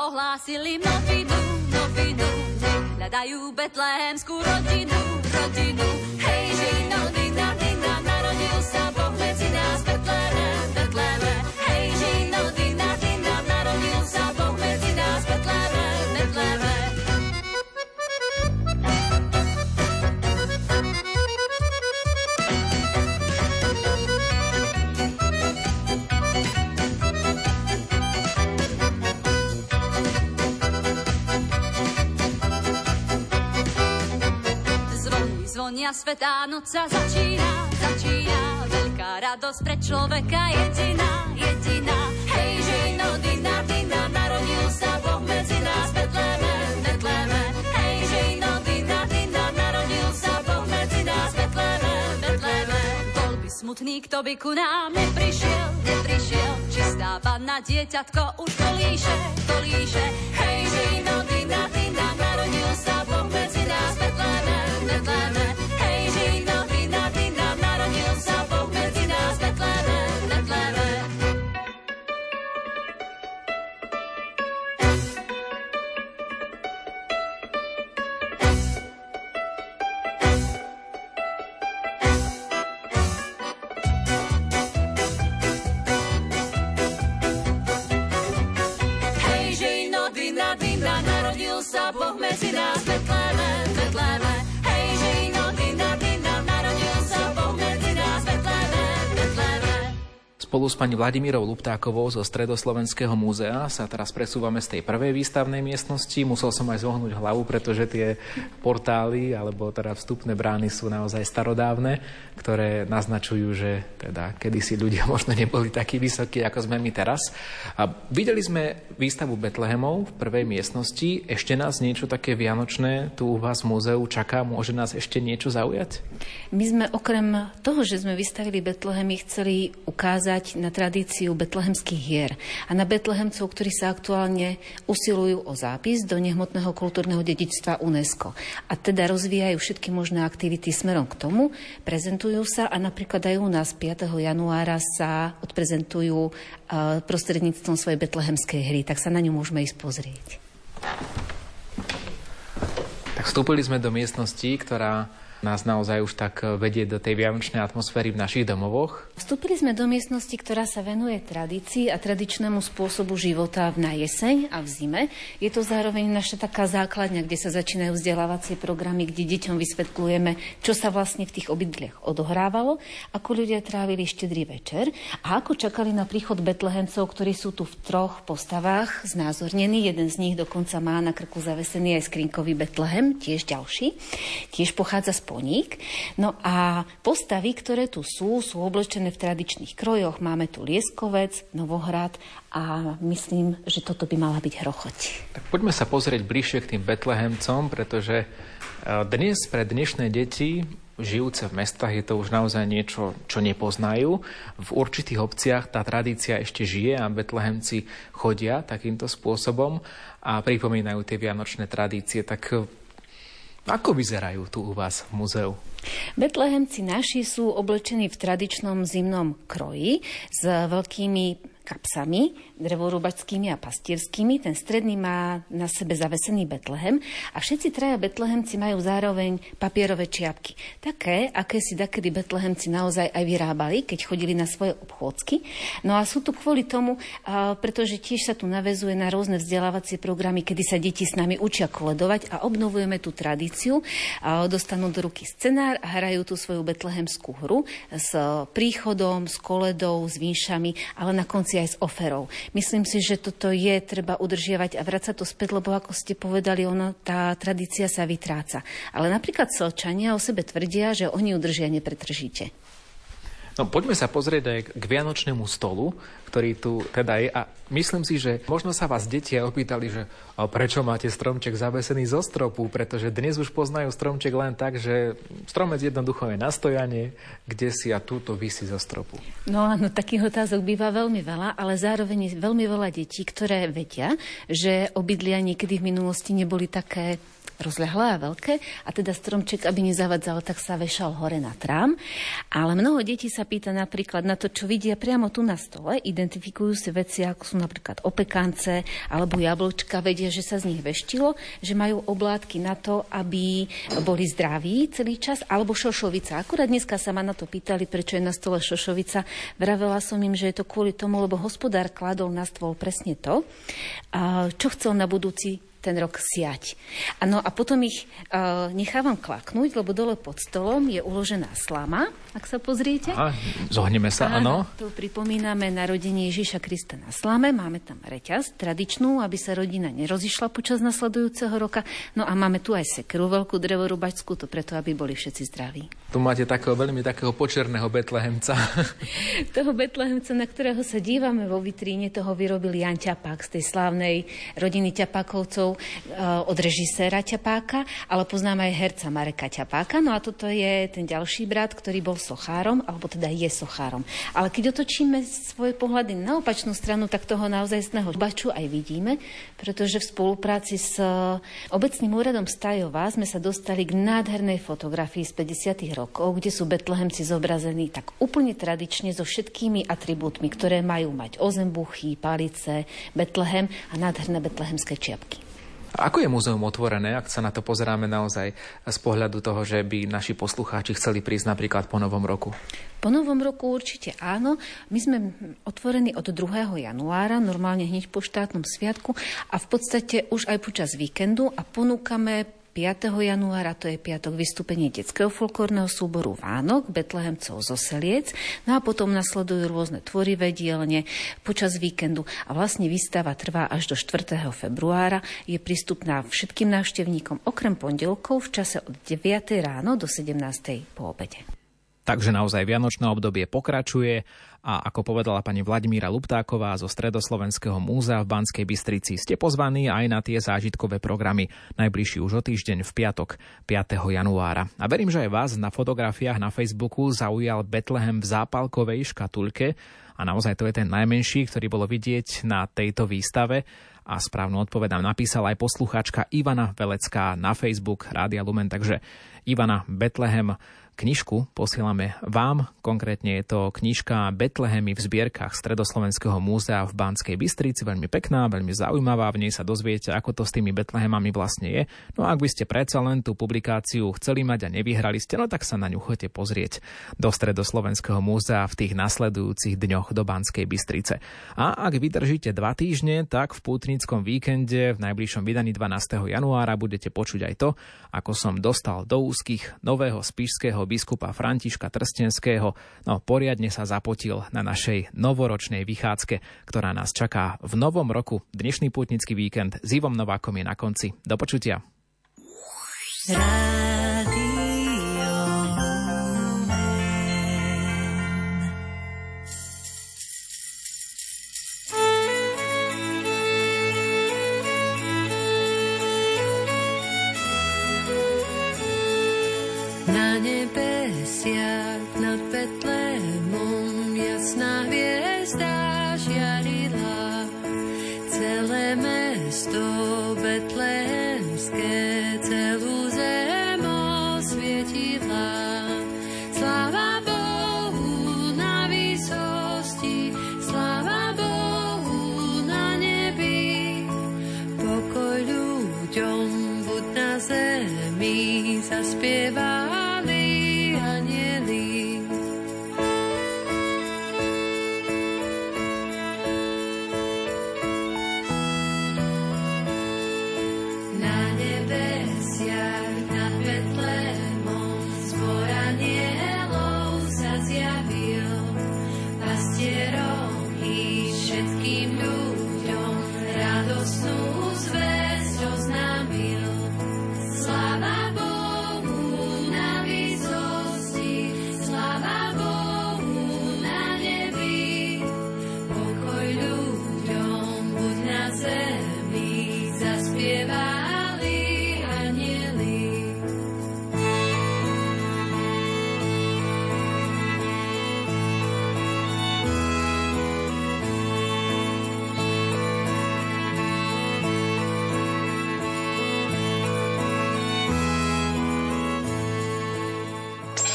Ohlásili novinu, novinu. Nech hľadajú betlehemskú rodinu, rodinu. Hej, žino, dina, dina, narodil sa Boh medzi nás, Betleme, Betleme. Hej, žino, dina, dina, narodil sa Boh medzi nás, Betleme, Betleme. Zvonia, svetá noc sa začína, začína. Veľká radosť pre človeka jediná, jediná. Hej, žino, dina, dina, narodil sa Boh medzi nás, Betleme, Betleme. Hej, žino, dina, dina, narodil sa Boh medzi nás, Betleme, Betleme. Bol by smutný, kto by ku nám neprišiel, neprišiel. Čistá panna, dieťatko už kolíše, kolíše. Hej, žino, dina, dina, narodil sa Boh medzi nás, Betleme, Betleme. Spolu s pani Vladimírou Luptákovou zo Stredoslovenského múzea sa teraz presúvame z tej prvej výstavnej miestnosti. Musel som aj zohnúť hlavu, pretože tie portály alebo teda vstupné brány sú naozaj starodávne, ktoré naznačujú, že teda kedysi ľudia [laughs] možno neboli takí vysokí, ako sme my teraz. A videli sme výstavu Betlehemov v prvej miestnosti. Ešte nás niečo také vianočné tu u vás v múzeu čaká? Môže nás ešte niečo zaujať? My sme okrem toho, že sme vystavili Betlehemy, chceli ukázať na tradíciu betlehemských hier a na betlehemcov, ktorí sa aktuálne usilujú o zápis do nehmotného kultúrneho dedičstva UNESCO. A teda rozvíjajú všetky možné aktivity smerom k tomu, prezentujú sa a napríklad aj u nás 5. januára sa odprezentujú eh, prostredníctvom svojej betlehemskej hry, tak sa na ňu môžeme ísť pozrieť. Tak vstúpili sme do miestnosti, ktorá nás naozaj už tak vedie do tej vianočnej atmosféry v našich domovoch. Vstúpili sme do miestnosti, ktorá sa venuje tradícii a tradičnému spôsobu života na jeseň a v zime. Je to zároveň naša taká základňa, kde sa začínajú vzdelávacie programy, kde deťom vysvetľujeme, čo sa vlastne v tých obydliach odohrávalo, ako ľudia trávili štedrý večer a ako čakali na príchod Betlehemcov, ktorí sú tu v troch postavách znázornení. Jeden z nich dokonca má na krku zavesený aj skrinkový Betlehem, tiež ďalší. Tiež pochádza z Poník. No a postavy, ktoré tu sú, sú oblečené v tradičných krojoch. Máme tu Lieskovec, Novohrad a myslím, že toto by mala byť hrochoť. Tak poďme sa pozrieť bližšie k tým Betlehemcom, pretože e, dnes pre dnešné deti žijúce v mestách je to už naozaj niečo, čo nepoznajú. V určitých obciach tá tradícia ešte žije a betlehemci chodia takýmto spôsobom a pripomínajú tie vianočné tradície. Tak ako vyzerajú tu u vás v muzeu? Betlehemci naši sú oblečení v tradičnom zimnom kroji s veľkými kapsami, drevorúbačskými a pastierskými. Ten stredný má na sebe zavesený Betlehem a všetci traja Betlehemci majú zároveň papierové čiapky. Také, aké si dakedy Betlehemci naozaj aj vyrábali, keď chodili na svoje obchôdzky. No a sú tu kvôli tomu, pretože tiež sa tu navezuje na rôzne vzdelávacie programy, kedy sa deti s nami učia koledovať a obnovujeme tú tradíciu. Dostanú do ruky scenár a hrajú tú svoju betlehemskú hru s príchodom, s koledou, s vinšami, ale na konci aj s oferou. Myslím si, že toto je treba udržiavať a vrácať to späť, lebo ako ste povedali, ono, tá tradícia sa vytráca. Ale napríklad Selčania o sebe tvrdia, že oni udržia nepretržíte. No poďme sa pozrieť aj k vianočnému stolu, ktorý tu teda je. A myslím si, že možno sa vás deti opýtali, že a prečo máte stromček zavesený zo stropu, pretože dnes už poznajú stromček len tak, že stromec jednoducho je na stojanie, kde si a túto vysí zo stropu. No áno, takých otázok býva veľmi veľa, ale zároveň veľmi veľa detí, ktoré vedia, že obydlia niekedy v minulosti neboli také rozľahlé a veľké a teda stromček, aby nezavadzal, tak sa vešal hore na trám. Ale mnoho detí sa pýta napríklad na to, čo vidia priamo tu na stole. Identifikujú si veci, ako sú napríklad opekance alebo jablčka, vedia, že sa z nich veštilo, že majú oblátky na to, aby boli zdraví celý čas, alebo šošovica. Akurát dneska sa ma na to pýtali, prečo je na stole šošovica. Vravela som im, že je to kvôli tomu, lebo hospodár kladol na stôl presne to, čo chcel na budúci ten rok siať. Ano, a potom ich uh, nechávam klaknúť, lebo dole pod stolom je uložená slama, ak sa pozriete. Aha, zohneme sa, áno. Tu pripomíname narodenie Ježiša Krista na slame. Máme tam reťaz tradičnú, aby sa rodina nerozišla počas nasledujúceho roka. No a máme tu aj sekeru, veľkú drevorubačskú, to preto, aby boli všetci zdraví. Tu máte takého veľmi takého počerného betlehemca. [laughs] toho betlehemca, na ktorého sa dívame vo vitríne, toho vyrobil Jan Ťapák z tej slávnej rodiny Ťapákovcov od režiséra Ťapáka, ale poznáme aj herca Mareka Ťapáka. No a toto je ten ďalší brat, ktorý bol sochárom, alebo teda je sochárom. Ale keď otočíme svoje pohľady na opačnú stranu, tak toho naozajstného baču aj vidíme, pretože v spolupráci s obecným úradom Stajova sme sa dostali k nádhernej fotografii z 50. rokov, kde sú betlehemci zobrazení tak úplne tradične so všetkými atribútmi, ktoré majú mať ozembuchy, palice, Betlehem a nádherné betlehemské čiapky. Ako je múzeum otvorené, ak sa na to pozeráme naozaj z pohľadu toho, že by naši poslucháči chceli prísť napríklad po novom roku? Po novom roku určite áno. My sme otvorení od 2. januára, normálne hneď po štátnom sviatku a v podstate už aj počas víkendu a ponúkame 5. januára, to je piatok vystúpenie detského folklórneho súboru Vánok, Betlehemcov zo Seliec, no a potom nasledujú rôzne tvorivé dielne počas víkendu a vlastne výstava trvá až do 4. februára, je prístupná všetkým návštevníkom okrem pondelkov v čase od 9. ráno do 17. po obede. Takže naozaj Vianočné obdobie pokračuje a ako povedala pani Vladimíra Luptáková zo Stredoslovenského múzea v Banskej Bystrici, ste pozvaní aj na tie zážitkové programy najbližší už o týždeň v piatok 5. januára. A verím, že aj vás na fotografiách na Facebooku zaujal Betlehem v zápalkovej škatulke a naozaj to je ten najmenší, ktorý bolo vidieť na tejto výstave a správnu odpoveď nám napísala aj poslucháčka Ivana Velecká na Facebook Rádia Lumen, takže Ivana Betlehem knižku posielame vám. Konkrétne je to knižka Betlehemy v zbierkach Stredoslovenského múzea v Banskej Bystrici. Veľmi pekná, veľmi zaujímavá. V nej sa dozviete, ako to s tými Betlehemami vlastne je. No a ak by ste predsa len tú publikáciu chceli mať a nevyhrali ste, no tak sa na ňu chodite pozrieť do Stredoslovenského múzea v tých nasledujúcich dňoch do Banskej Bystrice. A ak vydržíte dva týždne, tak v pútnickom víkende v najbližšom vydaní 12. januára budete počuť aj to, ako som dostal do úzkých nového spišského biskupa Františka Trstenského, no poriadne sa zapotil na našej novoročnej vychádzke, ktorá nás čaká v novom roku. Dnešný pútnický víkend s Ivom Novákom je na konci. Do počutia. Na